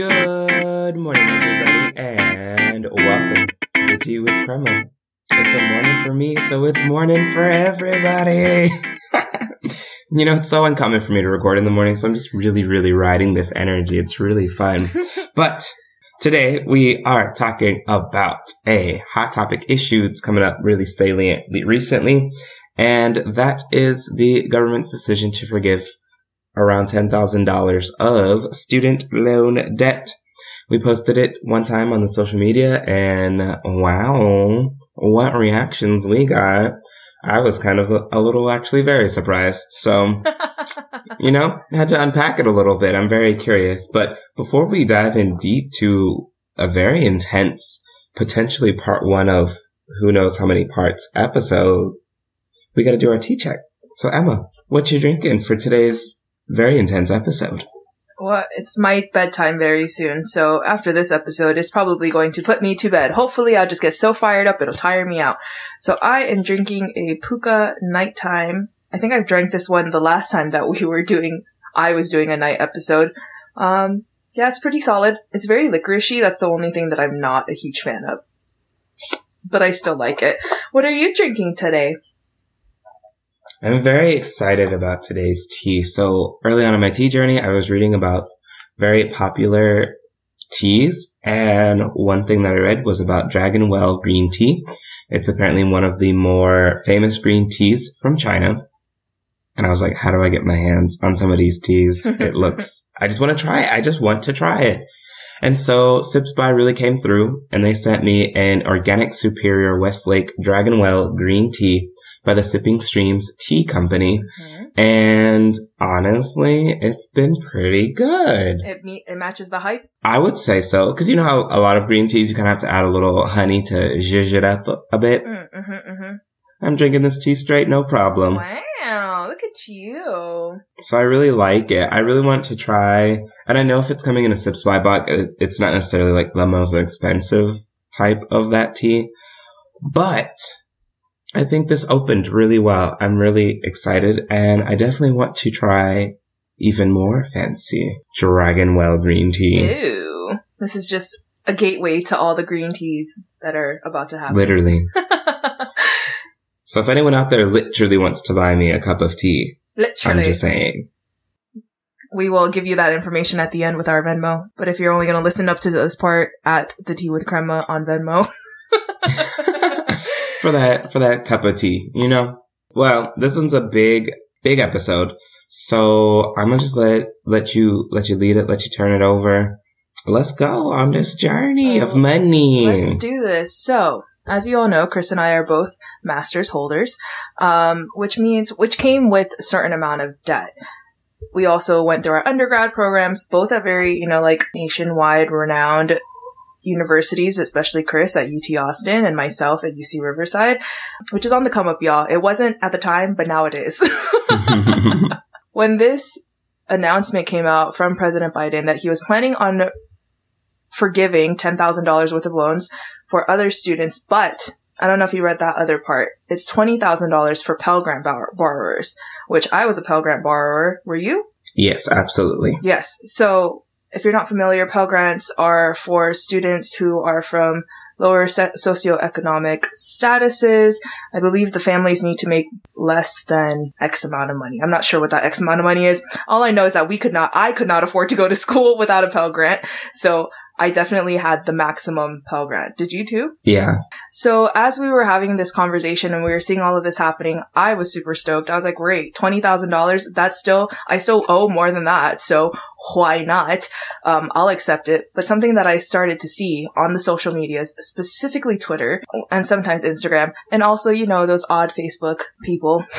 Good morning, everybody, and welcome to the Tea with Crema. It's a morning for me, so it's morning for everybody. you know, it's so uncommon for me to record in the morning, so I'm just really, really riding this energy. It's really fun. but today we are talking about a hot topic issue that's coming up really saliently recently, and that is the government's decision to forgive around $10,000 of student loan debt. We posted it one time on the social media and wow, what reactions we got. I was kind of a, a little actually very surprised. So, you know, had to unpack it a little bit. I'm very curious. But before we dive in deep to a very intense, potentially part one of who knows how many parts episode, we got to do our tea check. So Emma, what you drinking for today's very intense episode. Well, it's my bedtime very soon, so after this episode, it's probably going to put me to bed. Hopefully, I'll just get so fired up it'll tire me out. So I am drinking a Pukka nighttime. I think I've drank this one the last time that we were doing, I was doing a night episode. Um, yeah, it's pretty solid. It's very licoricey. That's the only thing that I'm not a huge fan of. But I still like it. What are you drinking today? I'm very excited about today's tea. So early on in my tea journey, I was reading about very popular teas. And one thing that I read was about Dragon Well green tea. It's apparently one of the more famous green teas from China. And I was like, how do I get my hands on some of these teas? It looks, I just want to try it. I just want to try it. And so Sips by really came through and they sent me an organic superior Westlake Dragon Well green tea by the Sipping Streams Tea Company. Mm-hmm. And honestly, it's been pretty good. It, me- it matches the hype? I would say so. Cause you know how a lot of green teas, you kind of have to add a little honey to zhuzh it up a bit. Mm, mm-hmm, mm-hmm. I'm drinking this tea straight, no problem. Wow, look at you. So I really like it. I really want to try, and I know if it's coming in a Sips by box, it's not necessarily like the most expensive type of that tea, but I think this opened really well. I'm really excited and I definitely want to try even more fancy Dragonwell green tea. Ew. This is just a gateway to all the green teas that are about to happen. Literally. so if anyone out there literally wants to buy me a cup of tea, literally. I'm just saying. We will give you that information at the end with our Venmo. But if you're only going to listen up to this part at the tea with crema on Venmo. for that for that cup of tea, you know? Well, this one's a big, big episode. So I'm gonna just let let you let you lead it, let you turn it over. Let's go on this journey of money. Let's do this. So, as you all know, Chris and I are both masters holders, um, which means which came with a certain amount of debt. We also went through our undergrad programs, both at very, you know, like nationwide renowned universities, especially Chris at UT Austin and myself at UC Riverside, which is on the come up, y'all. It wasn't at the time, but now it is. when this announcement came out from President Biden that he was planning on forgiving $10,000 worth of loans for other students, but I don't know if you read that other part. It's $20,000 for Pell Grant borrowers, which I was a Pell Grant borrower. Were you? Yes, absolutely. Yes. So if you're not familiar, Pell Grants are for students who are from lower socioeconomic statuses. I believe the families need to make less than X amount of money. I'm not sure what that X amount of money is. All I know is that we could not, I could not afford to go to school without a Pell Grant. So I definitely had the maximum Pell Grant. Did you too? Yeah. So as we were having this conversation and we were seeing all of this happening, I was super stoked. I was like, great, $20,000. That's still, I still owe more than that. So why not? Um, I'll accept it. But something that I started to see on the social medias, specifically Twitter and sometimes Instagram, and also, you know, those odd Facebook people.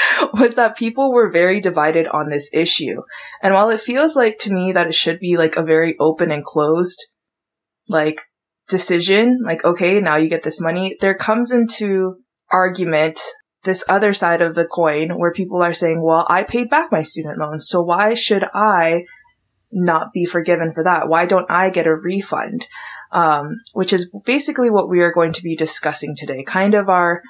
was that people were very divided on this issue. And while it feels like to me that it should be like a very open and closed, like decision, like, okay, now you get this money, there comes into argument this other side of the coin where people are saying, well, I paid back my student loans. So why should I not be forgiven for that? Why don't I get a refund? Um, which is basically what we are going to be discussing today. Kind of our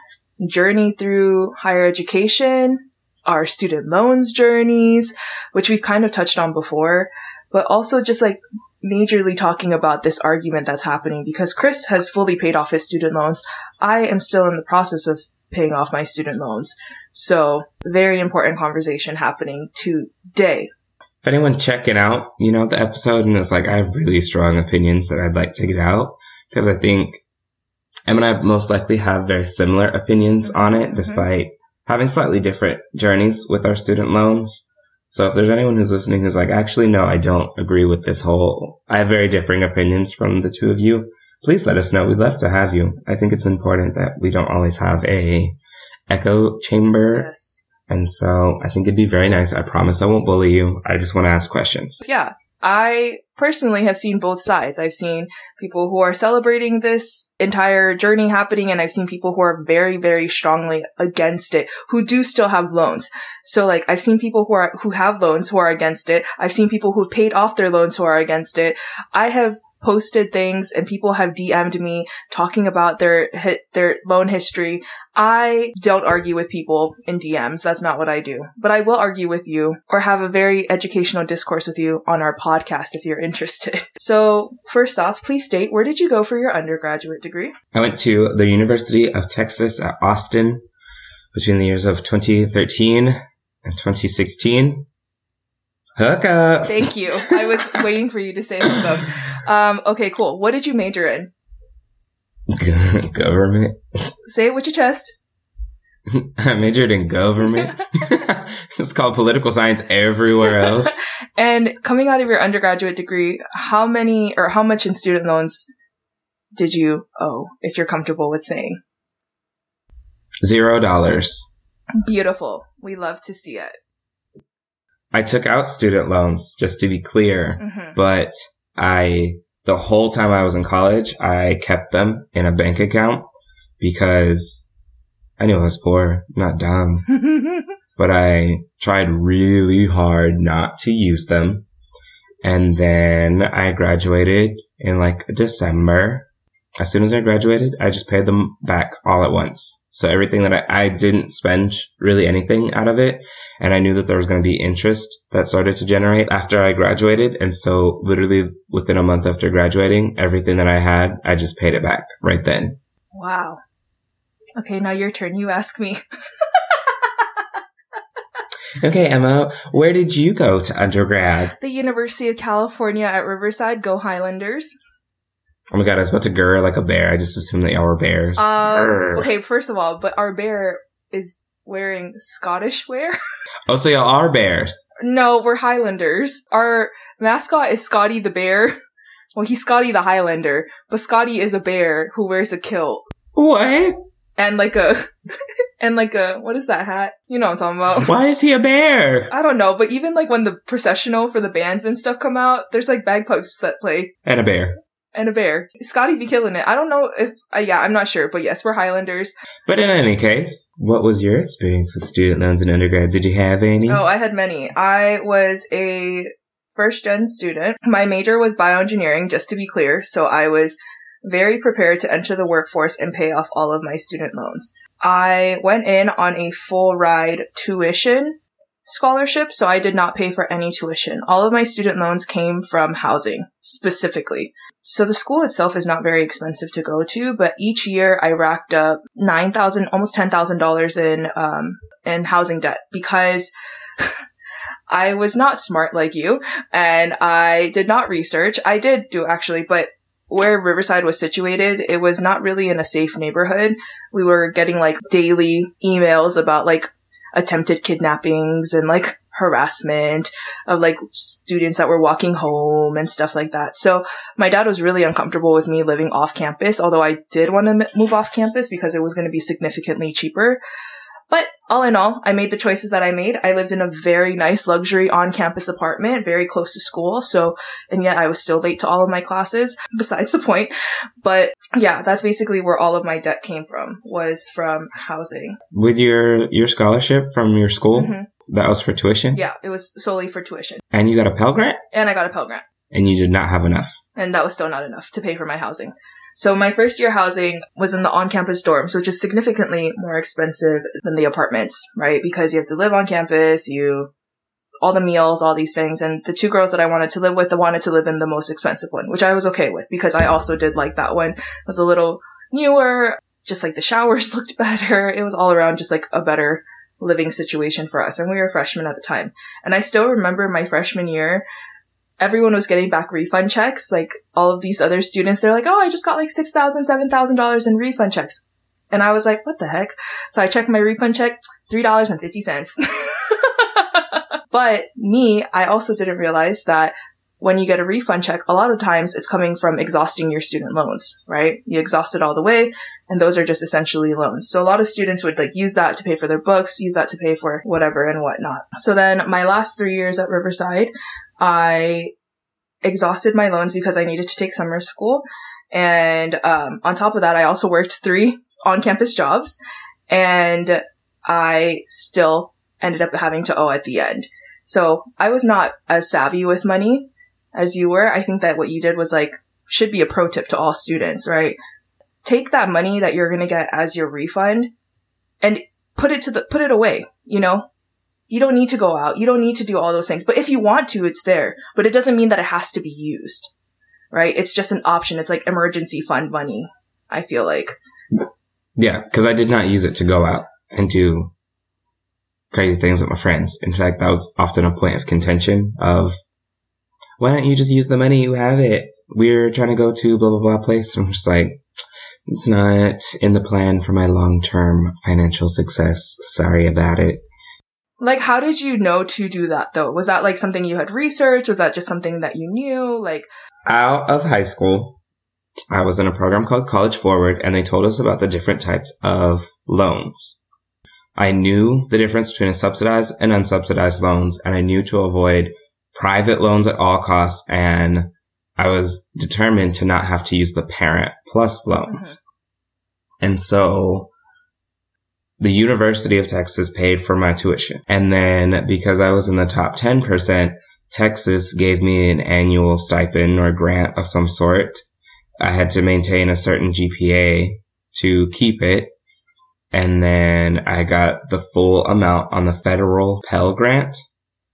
journey through higher education, our student loans journeys, which we've kind of touched on before. but also just like majorly talking about this argument that's happening because Chris has fully paid off his student loans. I am still in the process of paying off my student loans. So very important conversation happening today. If anyone checking out, you know, the episode and is like, I have really strong opinions that I'd like to get out because I think Em and I most likely have very similar opinions on it, despite having slightly different journeys with our student loans. So if there's anyone who's listening who's like, actually, no, I don't agree with this whole, I have very differing opinions from the two of you, please let us know. We'd love to have you. I think it's important that we don't always have a echo chamber. Yes. And so I think it'd be very nice. I promise I won't bully you. I just want to ask questions. Yeah. I personally have seen both sides. I've seen people who are celebrating this entire journey happening, and I've seen people who are very, very strongly against it, who do still have loans. So like, I've seen people who are, who have loans who are against it. I've seen people who've paid off their loans who are against it. I have posted things and people have DM'd me talking about their their loan history. I don't argue with people in DMs. That's not what I do. But I will argue with you or have a very educational discourse with you on our podcast if you're interested. So, first off, please state where did you go for your undergraduate degree? I went to the University of Texas at Austin between the years of 2013 and 2016. Hook up. Thank you. I was waiting for you to say them. Um, okay, cool. What did you major in? government. Say it with your chest. I majored in government. it's called political science everywhere else. And coming out of your undergraduate degree, how many or how much in student loans did you owe, if you're comfortable with saying? Zero dollars. Beautiful. We love to see it. I took out student loans, just to be clear, hmm but I, the whole time I was in college, I kept them in a bank account because I knew I was poor, not dumb, but I tried really hard not to use them. And then I graduated in like December. As soon as I graduated, I just paid them back all at once. So everything that I, I didn't spend really anything out of it. And I knew that there was going to be interest that started to generate after I graduated. And so literally within a month after graduating, everything that I had, I just paid it back right then. wow. Okay, now your turn. You ask me. Okay, Emma, where did you go to undergrad? The University of California at Riverside. Go Highlanders. Oh my god, I was about to grr like a bear. I just assumed that y'all were bears. Um, okay, first of all, but our bear is wearing Scottish wear. Oh, so y'all are bears. no, we're Highlanders. Our mascot is Scotty the bear. Well, he's Scotty the Highlander, but Scotty is a bear who wears a kilt What? and like a and like a what is that hat? You know what I'm talking about. Why is he a bear? I don't know, but even like when the processional for the bands and stuff come out, there's like bagpipes that play And a bear. And a bear. Scotty be killing it. I don't know if uh, yeah, I'm not sure, but yes, we're Highlanders. But in any case, what was your experience with student loans in undergrad? Did you have any? Oh, I had many. I was a first gen student. My major was bioengineering, just to be clear. So I was very prepared to enter the workforce and pay off all of my student loans. I went in on a full ride tuition scholarship, so I did not pay for any tuition. All of my student loans came from housing, specifically. So the school itself is not very expensive to go to, but each year I racked up nine thousand, almost ten thousand dollars in um in housing debt because I was not smart like you and I did not research. I did do actually, but where Riverside was situated, it was not really in a safe neighborhood. We were getting like daily emails about like attempted kidnappings and like harassment of like students that were walking home and stuff like that. So my dad was really uncomfortable with me living off campus, although I did want to move off campus because it was going to be significantly cheaper. But all in all, I made the choices that I made. I lived in a very nice luxury on campus apartment, very close to school. So, and yet I was still late to all of my classes, besides the point. But yeah, that's basically where all of my debt came from, was from housing. With your your scholarship from your school, Mhm. that was for tuition, Yeah, it was solely for tuition. and you got a Pell Grant, And I got a Pell Grant. and you did not have enough. and that was still not enough to pay for my housing. So my first year housing was in the on-campus dorms, which is significantly more expensive than the apartments, right? Because you have to live on campus, you all the meals, all these things. And the two girls that I wanted to live with, I wanted to live in the most expensive one, which I was okay with because I also did like that one. It was a little newer, just like the showers looked better. It was all around just like a better living situation for us. And we were freshmen at the time. And I still remember my freshman year, everyone was getting back refund checks. Like all of these other students, they're like, oh, I just got like $6,000, $7,000 in refund checks. And I was like, what the heck? So I checked my refund check, $3.50. but me, I also didn't realize that when you get a refund check, a lot of times it's coming from exhausting your student loans, right? You exhaust it all the way, and those are just essentially loans. So a lot of students would like use that to pay for their books, use that to pay for whatever and whatnot. So then my last three years at Riverside, I exhausted my loans because I needed to take summer school. And um, on top of that, I also worked three on campus jobs. And I still ended up having to owe at the end. So I was not as savvy with money as you were. I think that what you did was like, should be a pro tip to all students, right? Take that money that you're going to get as your refund and put it to the, put it away, you know? You don't need to go out. You don't need to do all those things. But if you want to, it's there. But it doesn't mean that it has to be used, right? It's just an option. It's like emergency fund money. I feel like. Yeah, because I did not use it to go out and do crazy things with my friends. In fact, that was often a point of contention of why don't you just use the money you have it? We're trying to go to blah blah blah place. And I'm just like, it's not in the plan for my long term financial success. Sorry about it. Like, how did you know to do that though? Was that like something you had researched? Was that just something that you knew? Like, out of high school, I was in a program called College Forward and they told us about the different types of loans. I knew the difference between a subsidized and unsubsidized loans, and I knew to avoid private loans at all costs. And I was determined to not have to use the parent plus loans. Mm-hmm. And so the University of Texas paid for my tuition. And then because I was in the top 10%, Texas gave me an annual stipend or grant of some sort. I had to maintain a certain GPA to keep it. And then I got the full amount on the federal Pell Grant.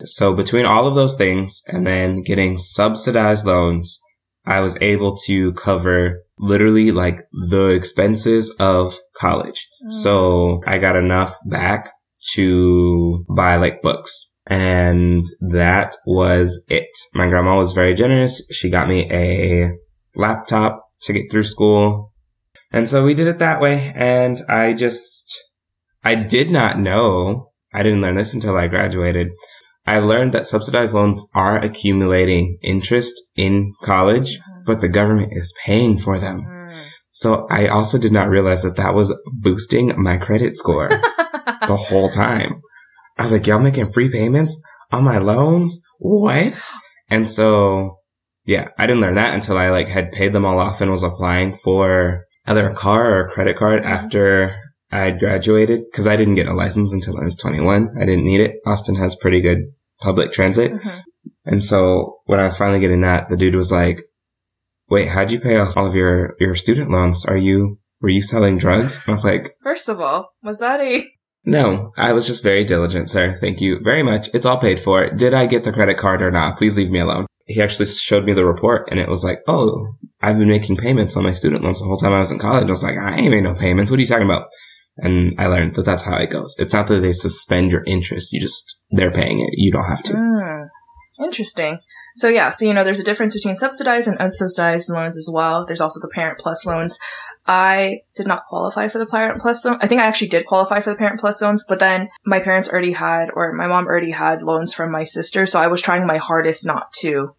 So between all of those things and then getting subsidized loans, I was able to cover literally like the expenses of college. Mm. So I got enough back to buy like books. And that was it. My grandma was very generous. She got me a laptop to get through school. And so we did it that way. And I just, I did not know, I didn't learn this until I graduated. I learned that subsidized loans are accumulating interest in college, mm-hmm. But the government is paying for them. Mm. So I also did not realize that that was boosting my credit score the whole time. I was like, y'all making free payments on my loans? What? And so, yeah, I didn't learn that until I like had paid them all off and was applying for either a car or a credit card mm-hmm. after I had graduated because I didn't get a license until I was 21. I didn't need it. Austin has pretty good public transit. Mm-hmm. And so when I was finally getting that, the dude was like, wait, how'd you pay off all of your, your student loans? Are you, were you selling drugs? I was like, first of all, was that a no, I was just very diligent, sir. Thank you very much. It's all paid for. Did I get the credit card or not? Please leave me alone. He actually showed me the report and it was like, oh, I've been making payments on my student loans the whole time I was in college. I was like, I ain't made no payments. What are you talking about? And I learned that that's how it goes. It's not that they suspend your interest. You just, they're paying it. You don't have to. Mm, interesting. So yeah, so you know, there's a difference between subsidized and unsubsidized loans as well. There's also the parent plus loans. I did not qualify for the parent plus loan. I think I actually did qualify for the parent plus loans, but then my parents already had, or my mom already had loans from my sister. So I was trying my hardest not to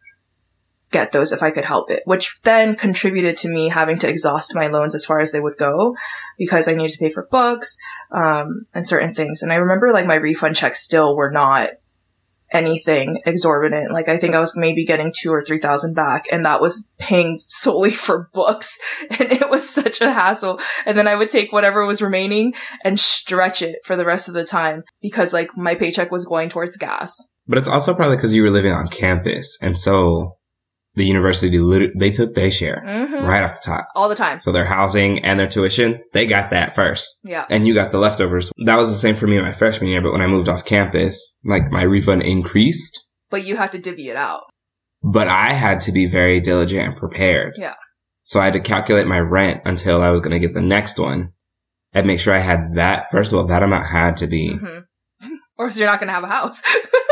get those if I could help it, which then contributed to me having to exhaust my loans as far as they would go because I needed to pay for books, um, and certain things. And I remember like my refund checks still were not anything exorbitant. Like I think I was maybe getting two or three thousand back and that was paying solely for books. And it was such a hassle. And then I would take whatever was remaining and stretch it for the rest of the time because like my paycheck was going towards gas. But it's also probably because you were living on campus. And so the university, lit- they took their share hmm right off the top. All the time. So their housing and their tuition, they got that first. Yeah. And you got the leftovers. That was the same for me in my freshman year, but when I moved off campus, like my refund increased, But you have to divvy it out. but I had to be very diligent and prepared. Yeah. So I had to calculate my rent until I was going to get the next one and make sure I had that. First of all, that amount had to be, hmm or else you're not going to have a house.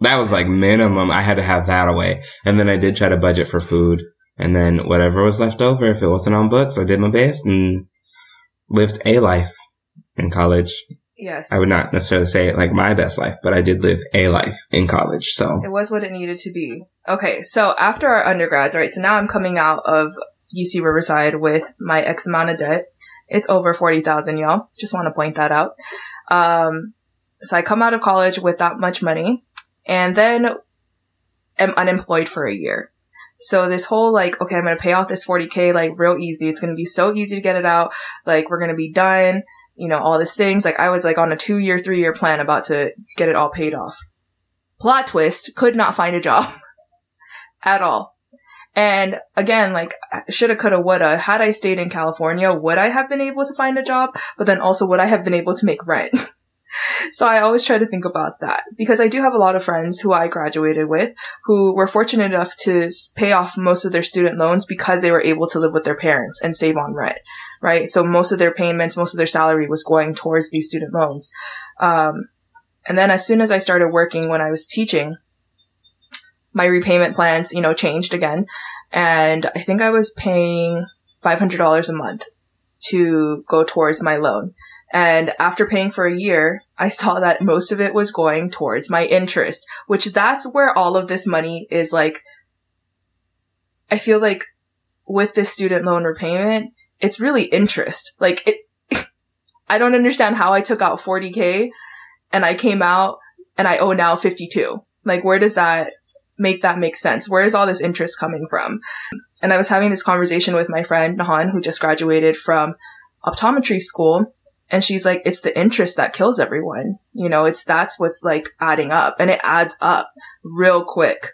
that was like minimum. I had to have that away. And then I did try to budget for food. And then whatever was left over, if it wasn't on books, I did my best and lived a life in college. yes. I would not necessarily say it like my best life, but I did live a life in college. So It was what it needed to be. Okay, so after our undergrads, right? So now I'm coming out of UC Riverside with my X amount of debt. It's over forty thousand, y'all. Just want to point that out. Um, so I come out of college with that much money, and then am unemployed for a year. So this whole like, okay, I'm gonna pay off this forty k like real easy. It's gonna be so easy to get it out. Like we're gonna be done. You know all these things. Like I was like on a two year, three year plan about to get it all paid off plot twist could not find a job at all and again like shoulda coulda woulda had i stayed in california would i have been able to find a job but then also would i have been able to make rent so i always try to think about that because i do have a lot of friends who i graduated with who were fortunate enough to pay off most of their student loans because they were able to live with their parents and save on rent right so most of their payments most of their salary was going towards these student loans um, and then as soon as I started working when I was teaching, my repayment plans, you know, changed again. And I think I was paying $500 a month to go towards my loan. And after paying for a year, I saw that most of it was going towards my interest, which that's where all of this money is like, I feel like with this student loan repayment, it's really interest. Like it, I don't understand how I took out 40k and I came out and I owe now 52. Like, where does that make that make sense? Where is all this interest coming from? And I was having this conversation with my friend Nahan, who just graduated from optometry school. And she's like, it's the interest that kills everyone. You know, it's that's what's like adding up and it adds up real quick.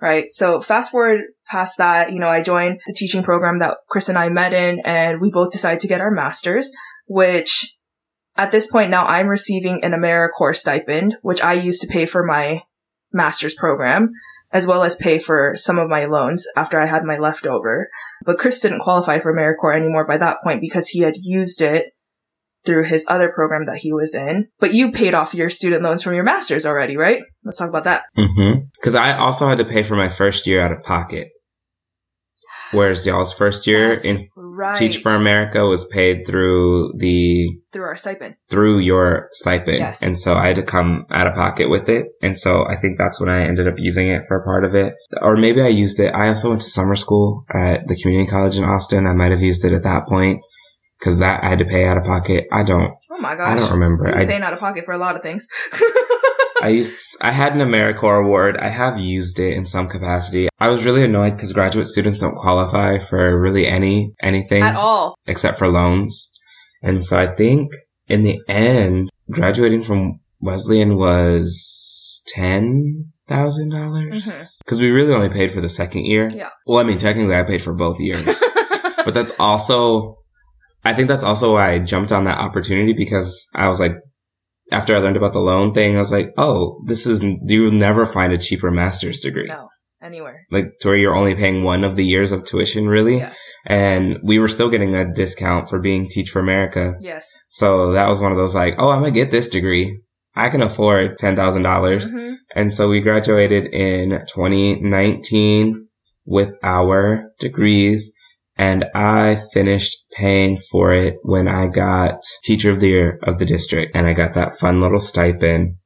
Right. So fast forward past that, you know, I joined the teaching program that Chris and I met in and we both decided to get our masters, which at this point now I'm receiving an AmeriCorps stipend, which I used to pay for my master's program, as well as pay for some of my loans after I had my leftover. But Chris didn't qualify for AmeriCorps anymore by that point because he had used it through his other program that he was in. But you paid off your student loans from your master's already, right? Let's talk about that. Mm-hmm. Because I also had to pay for my first year out of pocket. Whereas y'all's first year That's in right. Teach for America was paid through the through our stipend. through your stipend, Yes. and so I had to come out of pocket with it, and so I think that's when I ended up using it for a part of it, or maybe I used it. I also went to summer school at the community college in Austin. I might have used it at that point because that I had to pay out of pocket. I don't. Oh my gosh. I don't remember. I was paying out of pocket for a lot of things. I used, I had an AmeriCorps award. I have used it in some capacity. I was really annoyed because graduate students don't qualify for really any, anything At all. except for loans. And so I think in the end, graduating from Wesleyan was $10,000 Mhm. because we really only paid for the second year. Yeah. Well, I mean, technically I paid for both years, but that's also, I think that's also why I jumped on that opportunity because I was like, after I learned about the loan thing, I was like, oh, this is, you'll never find a cheaper master's degree. no. Anywhere. Like to where you're only paying one of the years of tuition, really. Yes. And we were still getting a discount for being Teach for America. Yes. So that was one of those like, oh, I'm going to get this degree. I can afford $10,000. dollars Mhm. And so we graduated in 2019 with our degrees and I finished paying for it when I got teacher of the year of the district and I got that fun little stipend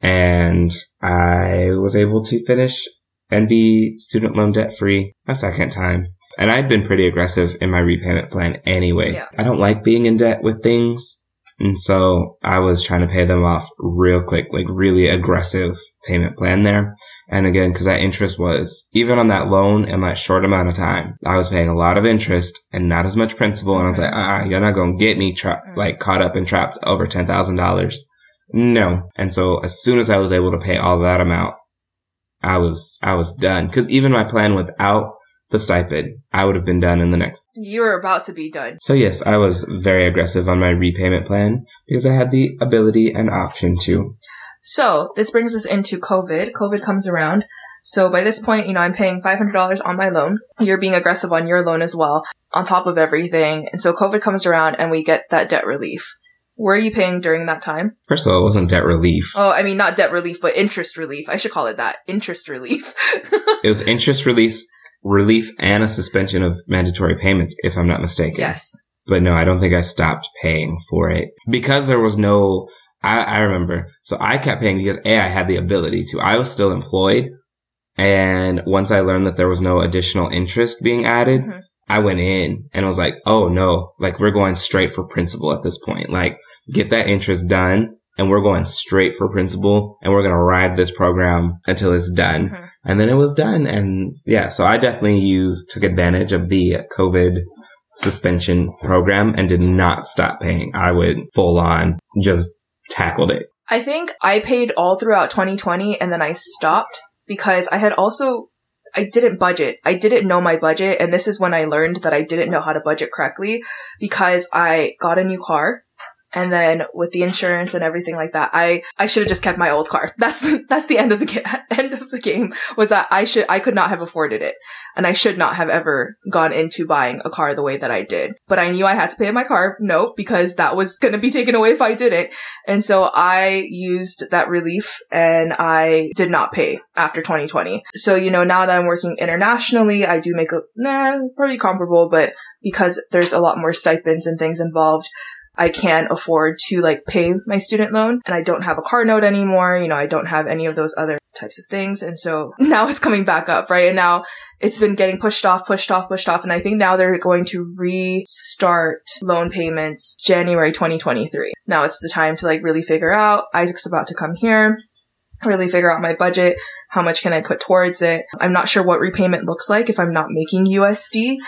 and I was able to finish and be student loan debt free a second time. And I'd been pretty aggressive in my repayment plan anyway. Yeah. I don't like being in debt with things. And so I was trying to pay them off real quick, like really aggressive payment plan there. And again, cause that interest was even on that loan in that short amount of time, I was paying a lot of interest and not as much principal. And I was like, ah, you're not going to get me tra- like caught up and trapped over $10,000. No. And so as soon as I was able to pay all that amount, I was, I was done. Cause even my plan without the stipend, I would have been done in the next. You were about to be done. So yes, I was very aggressive on my repayment plan because I had the ability and option to. So this brings us into COVID. COVID comes around. So by this point, you know, I'm paying $500 on my loan. You're being aggressive on your loan as well, on top of everything. And so COVID comes around and we get that debt relief. Were you paying during that time? First of all, it wasn't debt relief. Oh, I mean, not debt relief, but interest relief. I should call it that. Interest relief. It was interest release, relief and a suspension of mandatory payments, if I'm not mistaken. yes. But no, I don't think I stopped paying for it because there was no, I, I remember. So I kept paying because A, I had the ability to. I was still employed. And once I learned that there was no additional interest being added, Mhm. I went in and I was like, oh no, like we're going straight for principal at this point. Like get that interest done and we're going straight for principal and we're going to ride this program until it's done. Mhm. And then it was done. And yeah, so I definitely used, took advantage of the COVID suspension program and did not stop paying. I would full on just tackled it. I think I paid all throughout 2020 and then I stopped because I had also I didn't budget. I didn't know my budget and this is when I learned that I didn't know how to budget correctly because I got a new car and then with the insurance and everything like that, I I should have just kept my old car. That's that's the end of the ga- end of the game was that I should I could not have afforded it and I should not have ever gone into buying a car the way that I did. But I knew I had to pay my car note because that was going to be taken away if I didn't. And so I used that relief and I did not pay after 2020. So, you know, now that I'm working internationally, I do make a, nah, probably comparable, but because there's a lot more stipends and things involved, I can't afford to like pay my student loan and I don't have a car note anymore. You know, I don't have any of those other types of things. And so now it's coming back up, right? And now it's been getting pushed off, pushed off, pushed off. And I think now they're going to restart loan payments January 2023. Now it's the time to like really figure out Isaac's about to come here. Really figure out my budget. How much can I put towards it? I'm not sure what repayment looks like if I'm not making USD.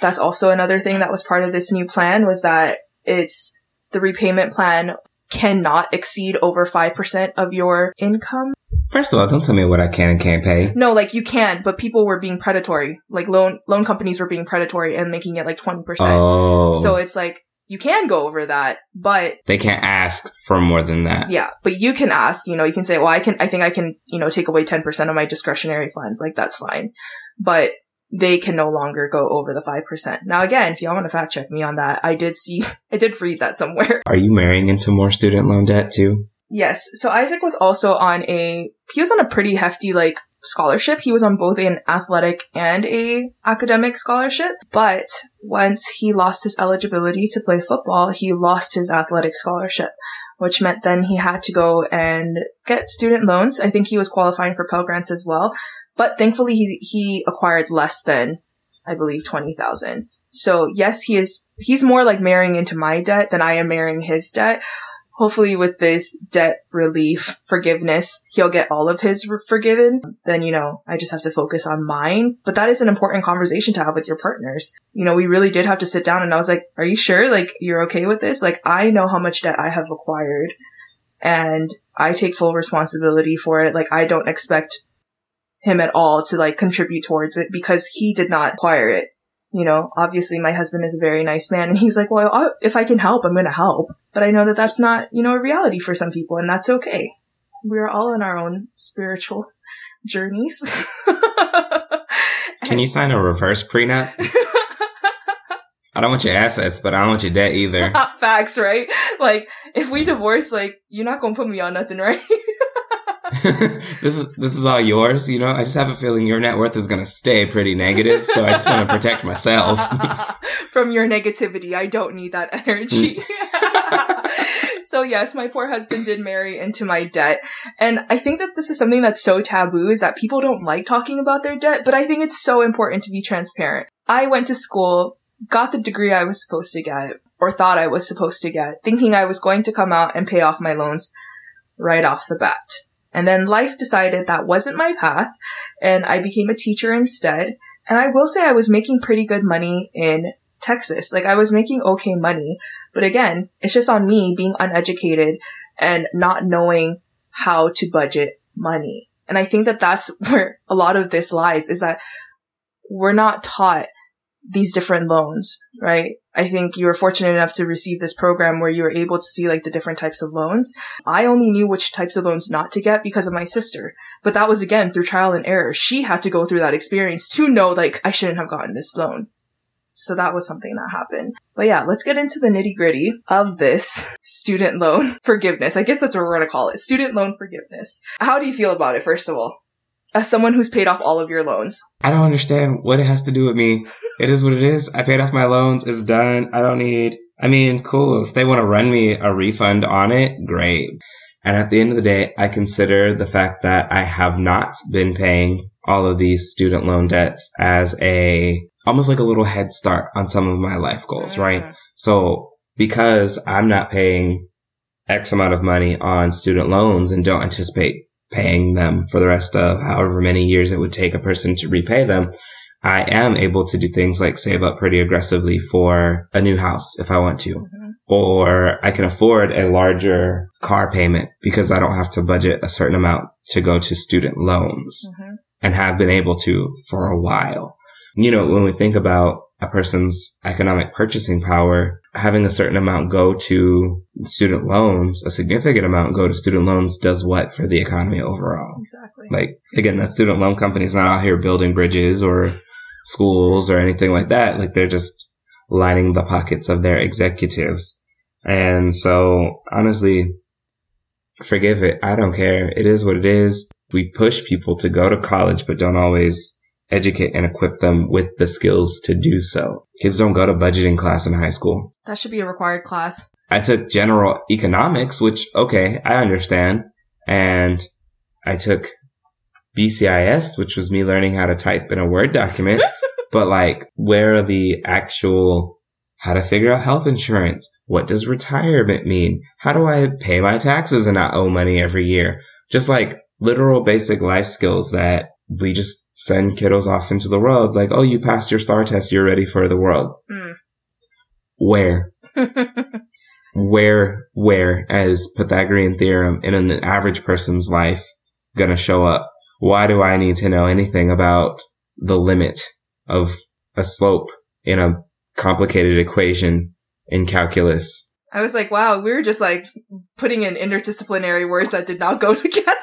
That's also another thing that was part of this new plan was that it's the repayment plan cannot exceed over 5% of your income. First of all, don't tell me what I can and can't pay. No, like you can, but people were being predatory. Like loan loan companies were being predatory and making it like 20%. Oh. So it's like you can go over that, but they can't ask for more than that. yeah, but you can ask, you know, you can say, well, I can, I think I can, you know, take away 10% of my discretionary funds. Like that's fine. But they can no longer go over the 5%. Now again, if y'all want to fact check me on that, I did see, I did read that somewhere. Are you marrying into more student loan debt too? Yes. So Isaac was also on a, he was on a pretty hefty, like, scholarship. He was on both an athletic and a academic scholarship. But once he lost his eligibility to play football, he lost his athletic scholarship, which meant then he had to go and get student loans. I think he was qualifying for Pell Grants as well. But thankfully he, he acquired less than, I believe, 20,000. So yes, he is, he's more like marrying into my debt than I am marrying his debt hopefully with this debt relief forgiveness, he'll get all of his forgiven. Then, you know, I just have to focus on mine. But that is an important conversation to have with your partners. You know, we really did have to sit down and I was like, are you sure? Like, you're okay with this? Like, I know how much debt I have acquired and I take full responsibility for it. Like, I don't expect him at all to like contribute towards it because he did not acquire it you know, obviously my husband is a very nice man and he's like, well, I, if I can help, I'm going to help. But I know that that's not, you know, a reality for some people and that's okay. We're all in our own spiritual journeys. Can you sign a reverse prenup? I don't want your assets, but I don't want your debt either. Facts, right? Like, if we divorce, like, you're not going to put me on nothing, right? this is this is all yours, you know. I just have a feeling your net worth is going to stay pretty negative, so I just want to protect myself. From your negativity, I don't need that energy. Mm. so yes, my poor husband did marry into my debt, and I think that this is something that's so taboo is that people don't like talking about their debt, but I think it's so important to be transparent. I went to school, got the degree I was supposed to get, or thought I was supposed to get, thinking I was going to come out and pay off my loans right off the bat. And then life decided that wasn't my path, and I became a teacher instead. And I will say I was making pretty good money in Texas. Like I was making okay money. But again, it's just on me being uneducated and not knowing how to budget money. And I think that that's where a lot of this lies is that we're not taught these different loans, right? I think you were fortunate enough to receive this program where you were able to see like the different types of loans. I only knew which types of loans not to get because of my sister. But that was again through trial and error. She had to go through that experience to know like I shouldn't have gotten this loan. So that was something that happened. But yeah, let's get into the nitty gritty of this student loan forgiveness. I guess that's what we're going to call it. Student loan forgiveness. How do you feel about it, first of all? As someone who's paid off all of your loans. I don't understand what it has to do with me. it is what it is. I paid off my loans. It's done. I don't need, I mean, cool. If they want to run me a refund on it, great. And at the end of the day, I consider the fact that I have not been paying all of these student loan debts as a, almost like a little head start on some of my life goals, Mm. right? So because I'm not paying X amount of money on student loans and don't anticipate paying them for the rest of however many years it would take a person to repay them, I am able to do things like save up pretty aggressively for a new house if I want to. Mhm. Or I can afford a larger car payment because I don't have to budget a certain amount to go to student loans Mhm. and have been able to for a while. You know, when we think about a person's economic purchasing power, having a certain amount go to student loans, a significant amount go to student loans does what for the economy overall? Exactly. Like, again, that student loan company's not out here building bridges or schools or anything like that. Like, they're just lining the pockets of their executives. And so, honestly, forgive it. I don't care. It is what it is. We push people to go to college, but don't always educate and equip them with the skills to do so. Kids don't go to budgeting class in high school. that should be a required class. I took general economics, which, okay, I understand. And I took BCIS, which was me learning how to type in a Word document. but like, where are the actual, how to figure out health insurance? What does retirement mean? How do I pay my taxes and not owe money every year? Just like literal basic life skills that we just send kiddos off into the world. Like, oh, you passed your STAAR test. You're ready for the world. Mm. Where? where where as Pythagorean theorem in an average person's life gonna show up? Why do I need to know anything about the limit of a slope in a complicated equation in calculus? I was like, wow, we were just like putting in interdisciplinary words that did not go together.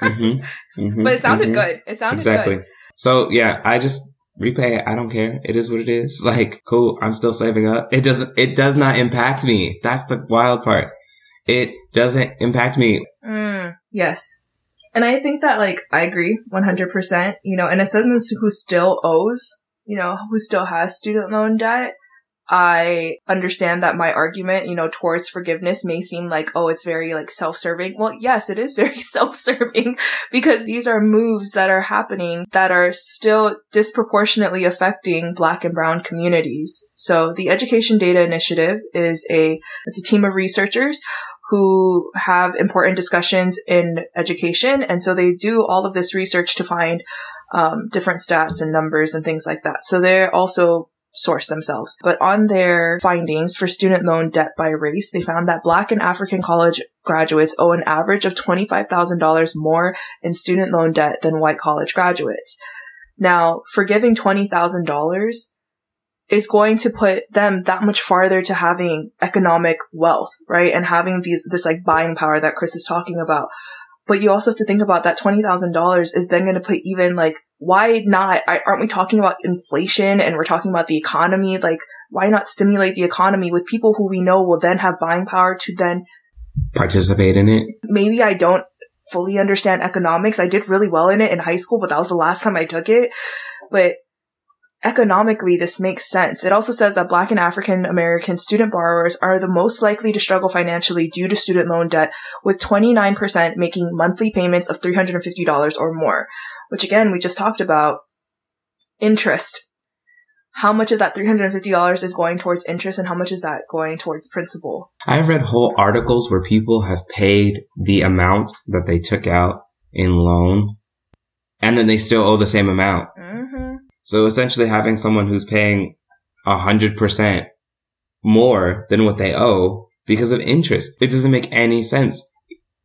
Mhm, mhm, but it sounded mhm. good. It sounded Exactly. good. So yeah, I just repay it. I don't care. It is what it is. Like, cool. I'm still saving up. It doesn't, it does not impact me. That's the wild part. It doesn't impact me. Mm, yes. And I think that, like, I agree 100%. You know, and as someone who still owes, you know, who still has student loan debt, I understand that my argument, you know, towards forgiveness may seem like, oh, it's very like self-serving. Well, yes, it is very self-serving because these are moves that are happening that are still disproportionately affecting black and brown communities. So the Education Data Initiative is a, it's a team of researchers who have important discussions in education. And so they do all of this research to find um, different stats and numbers and things like that. So they're also source themselves. But on their findings for student loan debt by race, they found that Black and African college graduates owe an average of $25,000 more in student loan debt than white college graduates. Now, forgiving $20,000 is going to put them that much farther to having economic wealth, right? And having these, this like buying power that Chris is talking about. But you also have to think about that $20,000 is then going to put even like, why not? I- Aren't we talking about inflation and we're talking about the economy? Like, why not stimulate the economy with people who we know will then have buying power to then Participate in it. maybe I don't fully understand economics. I did really well in it in high school, but that was the last time I took it. But economically, this makes sense. It also says that Black and African American student borrowers are the most likely to struggle financially due to student loan debt, with 29% making monthly payments of $350 or more, which again, we just talked about interest. How much of that $350 is going towards interest and how much is that going towards principal? I've read whole articles where people have paid the amount that they took out in loans and then they still owe the same amount. Mm-hmm. So essentially having someone who's paying a hundred percent more than what they owe because of interest. It doesn't make any sense.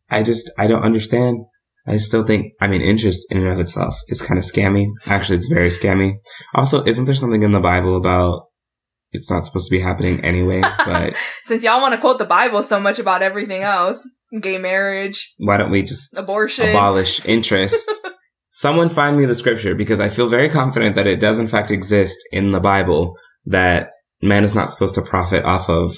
I just, I don't understand. I still think, I mean, interest in and of itself is kind of scammy. Actually, it's very scammy. Also, isn't there something in the Bible about it's not supposed to be happening anyway? But Since y'all want to quote the Bible so much about everything else, gay marriage, why don't we just abortion. abolish interest? Someone find me the scripture because I feel very confident that it does in fact exist in the Bible that man is not supposed to profit off of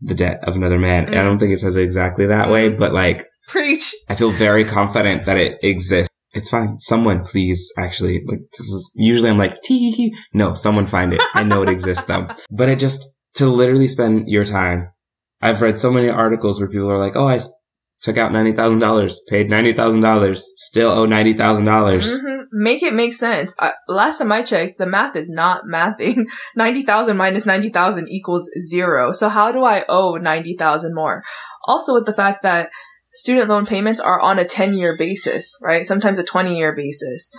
the debt of another man. Mm. I don't think it says it exactly that way, Mm. but like Preach. I feel very confident that it exists. It's fine. Someone please actually like this is usually I'm like tee hee hee. No, someone find it. I know it exists though. But it just to literally spend your time. I've read so many articles where people are like, "Oh, I took out ninety thousand dollars, paid ninety thousand dollars, still owe ninety thousand dollars." Mhm. Make it make sense. Last time I checked, the math is not mathing. 90,000 minus 90,000 equals zero. So how do I owe 90,000 more? Also with the fact that student loan payments are on a 10 year basis, right? Sometimes a 20 year basis.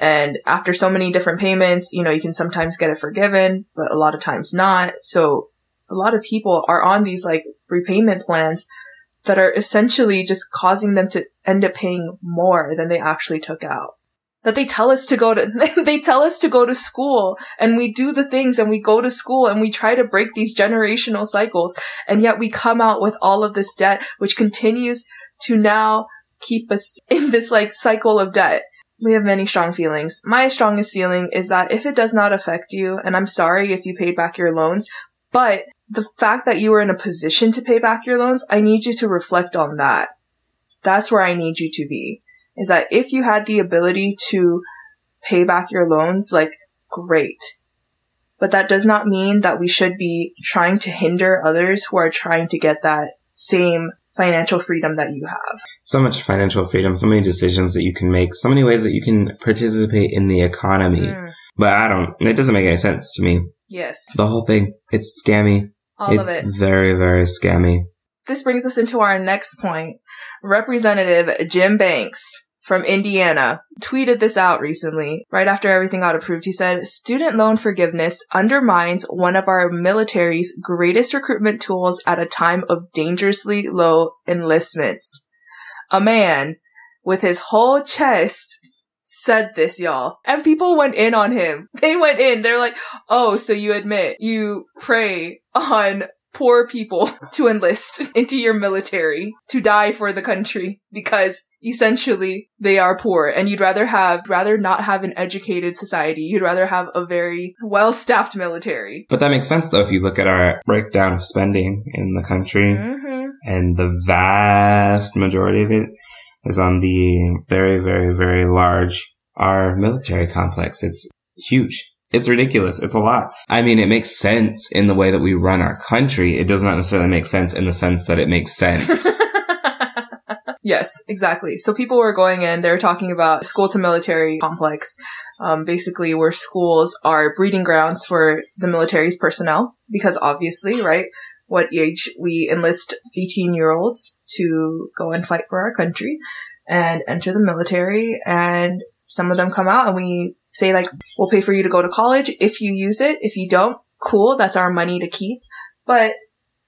And after so many different payments, you know, you can sometimes get it forgiven, but a lot of times not. So a lot of people are on these like repayment plans that are essentially just causing them to end up paying more than they actually took out. That they tell us to go to they tell us to go to school and we do the things and we go to school and we try to break these generational cycles and yet we come out with all of this debt which continues to now keep us in this like cycle of debt. We have many strong feelings. My strongest feeling is that if it does not affect you and i'm sorry if you paid back your loans but the fact that you are in a position to pay back your loans i need you to reflect on that that's where i need you to be is that if you had the ability to pay back your loans, like, great. But that does not mean that we should be trying to hinder others who are trying to get that same financial freedom that you have. So much financial freedom, so many decisions that you can make, so many ways that you can participate in the economy. Mm, But I don't. It doesn't make any sense to me. yes, The whole thing. It's scammy. All it's of it. very, very scammy. This brings us into our next point. Representative Jim Banks from Indiana tweeted this out recently. Right after everything got approved, he said, student loan forgiveness undermines one of our military's greatest recruitment tools at a time of dangerously low enlistments. A man with his whole chest said this, y'all. And people went in on him. They went in. They're like, oh, so you admit you prey on poor people to enlist into your military to die for the country because essentially they are poor and you'd rather have rather not have an educated society you'd rather have a very well staffed military But that makes sense though if you look at our breakdown of spending in the country mm-hmm. and the vast majority of it is on the very, very, very large our military complex. It's huge. It's ridiculous. It's a lot. I mean, it makes sense in the way that we run our country. It does not necessarily make sense in the sense that it makes sense. yes exactly so people were going in they were talking about school to military complex um, basically where schools are breeding grounds for the military's personnel because obviously right what age we enlist 18 year olds to go and fight for our country and enter the military and some of them come out and we say like we'll pay for you to go to college if you use it. If you don't cool that's our money to keep. But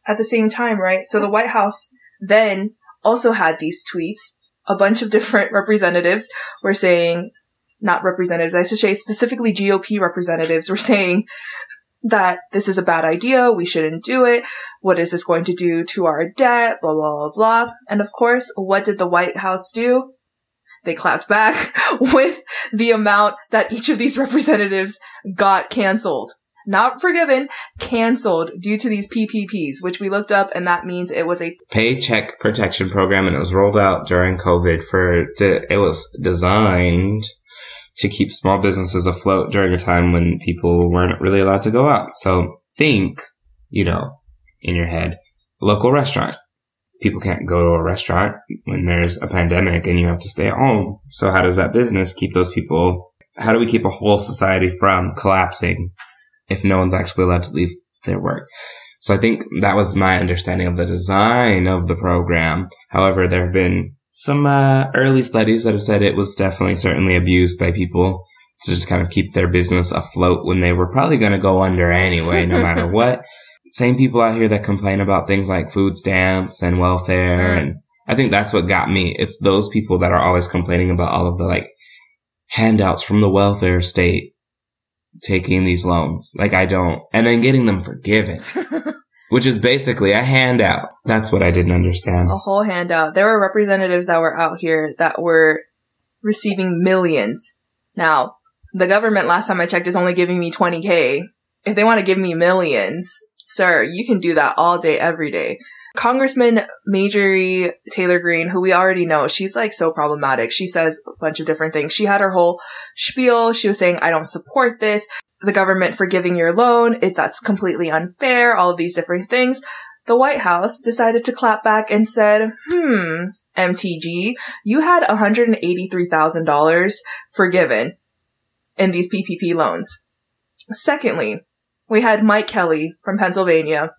at the same time right so the white house then also had these tweets. A bunch of different representatives were saying not representatives i should say specifically gop representatives were saying that this is a bad idea we shouldn't do it what is this going to do to our debt blah blah blah blah and of course what did the white house do they clapped back with the amount that each of these representatives got canceled. Not forgiven, canceled due to these PPPs, which we looked up and that means it was a Paycheck protection program and it was rolled out during COVID for, it was designed to keep small businesses afloat during a time when people weren't really allowed to go out. So think, you know, in your head, local restaurant. People can't go to a restaurant when there's a pandemic and you have to stay at home. So how does that business keep those people? How do we keep a whole society from collapsing if no one's actually allowed to leave their work? So I think that was my understanding of the design of the program. However, there have been some uh, early studies that have said it was definitely certainly abused by people to just kind of keep their business afloat when they were probably going to go under anyway, no matter what. Same people out here that complain about things like food stamps and welfare and I think that's what got me. It's those people that are always complaining about all of the like handouts from the welfare state taking these loans. Like I don't, and then getting them forgiven, which is basically a handout. That's what I didn't understand. a whole handout. There were representatives that were out here that were receiving millions. Now, the government, last time I checked, is only giving me 20K. If they want to give me millions, sir, you can do that all day, every day. Congressman Marjorie Taylor Greene, who we already know, she's like so problematic. She says a bunch of different things. She had her whole spiel. She was saying, I don't support this. The government forgiving your loan. It, that's completely unfair. All of these different things. The White House decided to clap back and said, hmm, MTG, you had $183,000 forgiven in these PPP loans. Secondly, we had Mike Kelly from Pennsylvania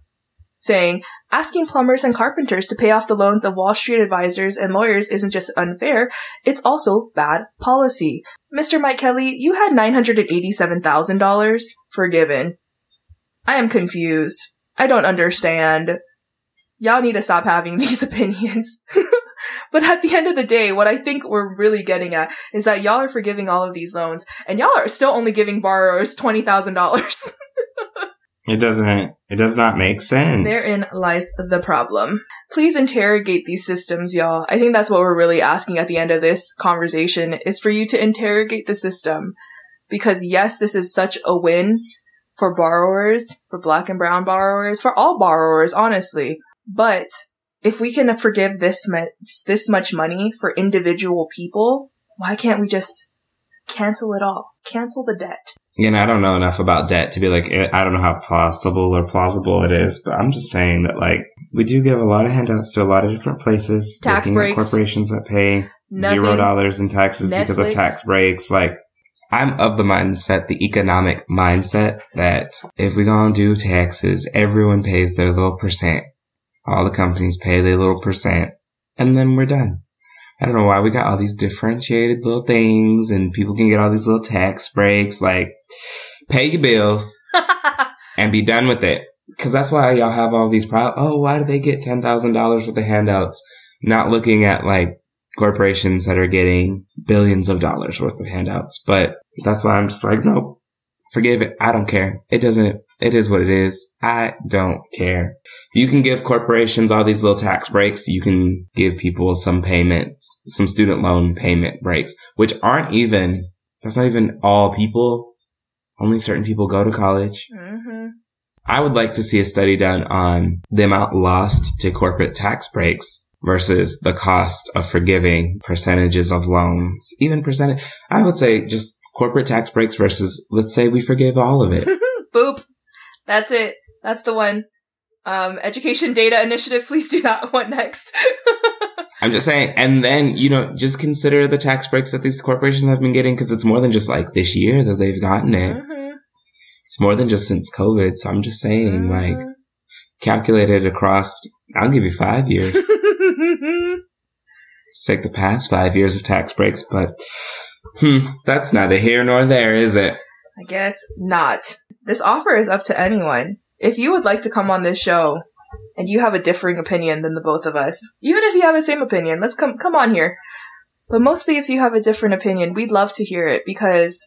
saying, asking plumbers and carpenters to pay off the loans of Wall Street advisors and lawyers isn't just unfair, it's also bad policy. Mr. Mike Kelly, you had $987,000 forgiven. I am confused. I don't understand. Y'all need to stop having these opinions. but at the end of the day, what I think we're really getting at is that y'all are forgiving all of these loans and y'all are still only giving borrowers $20,000. It doesn't, it does not make sense. Therein lies the problem. Please interrogate these systems, y'all. I think that's what we're really asking at the end of this conversation is for you to interrogate the system. Because yes, this is such a win for borrowers, for black and brown borrowers, for all borrowers, honestly. But if we can forgive this much, this much money for individual people, why can't we just cancel it all? Cancel the debt. Again, I don't know enough about debt to be like, eh, I don't know how possible or plausible it is, but I'm just saying that like, we do give a lot of handouts to a lot of different places. Tax breaks. corporations that pay Nothing. zero dollars in taxes because of tax breaks. Like, I'm of the mindset, the economic mindset that if we gonna do taxes, everyone pays their little percent. All the companies pay their little percent and then we're done. I don't know why we got all these differentiated little things and people can get all these little tax breaks. Like, pay your bills and be done with it. Cause that's why y'all have all these problems. Oh, why do they get $10,000 worth of handouts? Not looking at like corporations that are getting billions of dollars worth of handouts. But that's why I'm just like, nope, forgive it. I don't care. It doesn't, it is what it is. I don't care. You can give corporations all these little tax breaks. You can give people some payments, some student loan payment breaks, which aren't even, that's not even all people. Only certain people go to college. mm-hmm. I would like to see a study done on the amount lost to corporate tax breaks versus the cost of forgiving percentages of loans. Even percentage, I would say just corporate tax breaks versus, let's say we forgive all of it. Boop. That's it. That's the one. Um, Education Data Initiative, please do that one next. I'm just saying, and then, you know, just consider the tax breaks that these corporations have been getting because it's more than just like this year that they've gotten it. Mhm. It's more than just since COVID. So I'm just saying, like, Mhm. calculated across, I'll give you five years. Let's take the past five years of tax breaks, but hmm, that's neither here nor there, is it? I guess not. This offer is up to anyone. If you would like to come on this show and you have a differing opinion than the both of us, even if you have the same opinion, let's come come on here. But mostly if you have a different opinion, we'd love to hear it because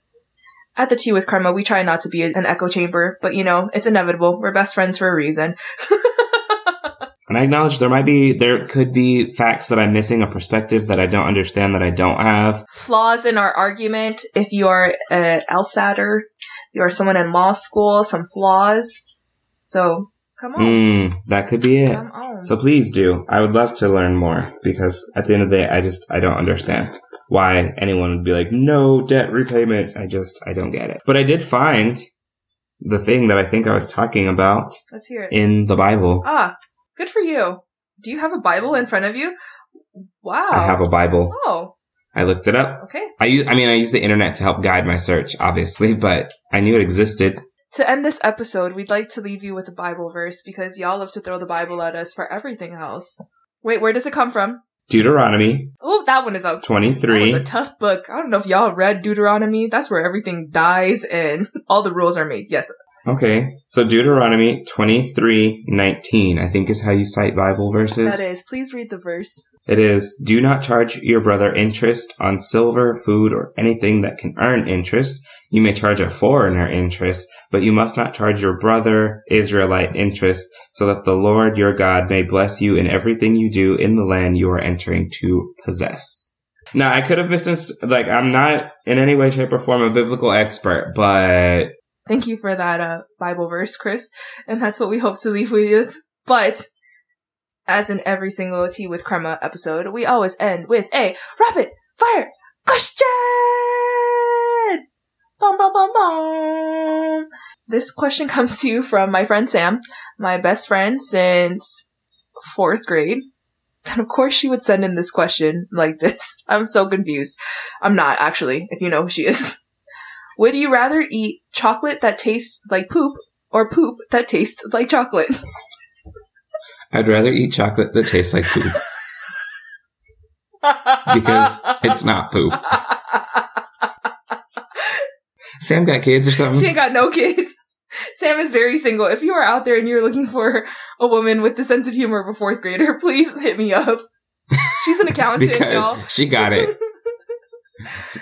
at the Tea with Crema, we try not to be an echo chamber, but you know, it's inevitable. We're best friends for a reason. And I acknowledge there might be, there could be facts that I'm missing, a perspective that I don't understand that I don't have. Flaws in our argument. If you are a LSATer, you are someone in law school, some flaws. So come on. Mm, that could be it. So please do. I would love to learn more because at the end of the day, I just, I don't understand why anyone would be like, no debt repayment. I just, I don't get it. But I did find the thing that I think I was talking about Let's hear it. in the Bible. Ah, good for you. Do you have a Bible in front of you? Wow. I have a Bible. Oh, I looked it up. okay. I use, I mean, I use the internet to help guide my search, obviously, but I knew it existed. To end this episode, we'd like to leave you with a Bible verse because y'all love to throw the Bible at us for everything else. Wait, where does it come from? Deuteronomy Oh, that one is That 23. was a tough book. I don't know if y'all read Deuteronomy. That's where everything dies and all the rules are made. Yes. Okay, so Deuteronomy twenty three nineteen, I think is how you cite Bible verses. That is. Please read the verse. It is, do not charge your brother interest on silver, food, or anything that can earn interest. You may charge a foreigner interest, but you must not charge your brother Israelite interest so that the Lord your God may bless you in everything you do in the land you are entering to possess. Now, I could have missed, like, I'm not in any way, shape, or form a biblical expert, but Thank you for that uh, Bible verse, Chris. And that's what we hope to leave with. But as in every single Tea with Crema episode, we always end with a rapid fire question. Bum, bum, bum, bum. This question comes to you from my friend Sam, my best friend since fourth grade. And of course she would send in this question like this. I'm so confused. I'm not actually, if you know who she is. Would you rather eat chocolate that tastes like poop or poop that tastes like chocolate? I'd rather eat chocolate that tastes like poop because it's not poop. Sam got kids or something. she ain't got no kids. Sam is very single. If you are out there and you're looking for a woman with the sense of humor of a fourth grader, please hit me up. She's an accountant, y'all. because she got it.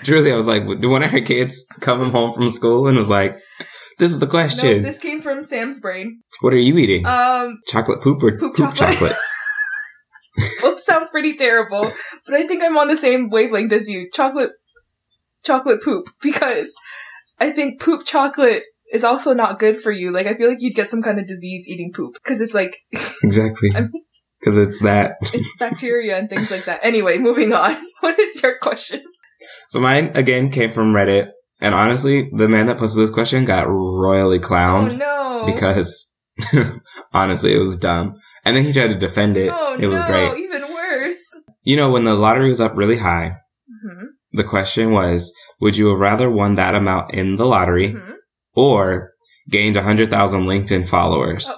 Truly, I was like, do one of her kids come home from school and was like, this is the no, question. this came from Sam's brain. what are you eating? Um, chocolate poop or poop poop, chocolate. chocolate? both sound pretty terrible, but I think I'm on the same wavelength as you. Chocolate, chocolate poop, because I think poop chocolate is also not good for you. Like, I feel like you'd get some kind of disease eating poop, because it's like, exactly. Because it's that. it's bacteria and things like that. Anyway, moving on. What is your question? So mine, again, came from Reddit. And honestly, the man that posted this question got royally clowned. oh no. because honestly, it was dumb. And then he tried to defend it. oh it was no, great. even worse. You know, when the lottery was up really high, hmm the question was, would you have rather won that amount in the lottery hmm or gained 100,000 LinkedIn followers? Oh.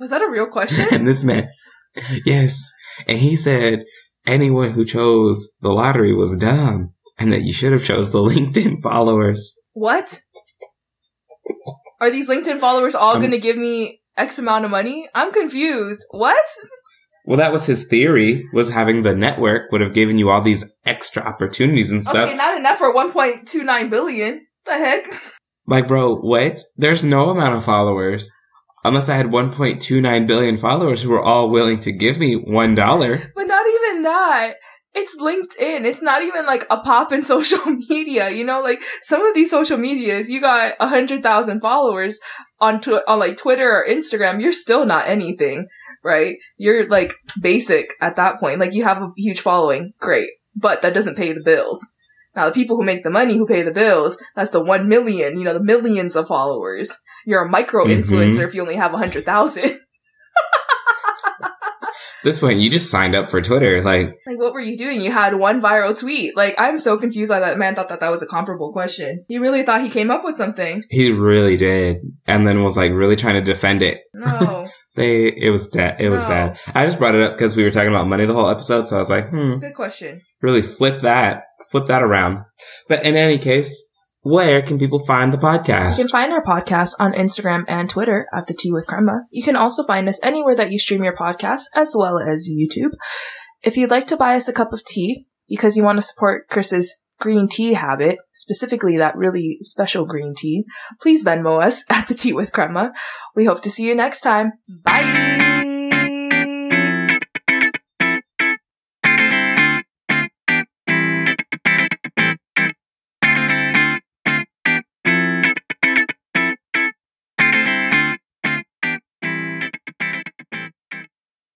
Was that a real question? and this man, yes. And he said anyone who chose the lottery was dumb and that you should have chose the LinkedIn followers. what? Are these LinkedIn followers all Um, going to give me X amount of money? I'm confused. What? Well, that was his theory, was having the network would have given you all these extra opportunities and stuff. Okay, not enough for 1.29 billion. The heck? Like, bro, what? There's no amount of followers. Unless I had 1.29 billion followers who were all willing to give me $1. But not even that. It's LinkedIn. It's not even like a pop in social media. You know, like some of these social medias, you got a hundred thousand followers on tw- on like Twitter or Instagram. You're still not anything, right? You're like basic at that point. Like you have a huge following, great, but that doesn't pay the bills. Now the people who make the money, who pay the bills, that's the one million. You know, the millions of followers. You're a micro influencer Mhm. if you only have a hundred thousand. This point, you just signed up for Twitter. Like, Like, what were you doing? You had one viral tweet. Like, I'm so confused by that man thought that that was a comparable question. He really thought he came up with something. he really did. And then was like really trying to defend it. No. They, it was that, it was No. bad. I just brought it up because we were talking about money the whole episode. So I was like, hmm, Good question. really flip that, flip that around. But in any case, where can people find the podcast? You can find our podcast on Instagram and Twitter at The Tea with Crema. You can also find us anywhere that you stream your podcast, as well as YouTube. If you'd like to buy us a cup of tea because you want to support Chris's green tea habit, specifically that really special green tea, please Venmo us at The Tea with Crema. We hope to see you next time. Bye!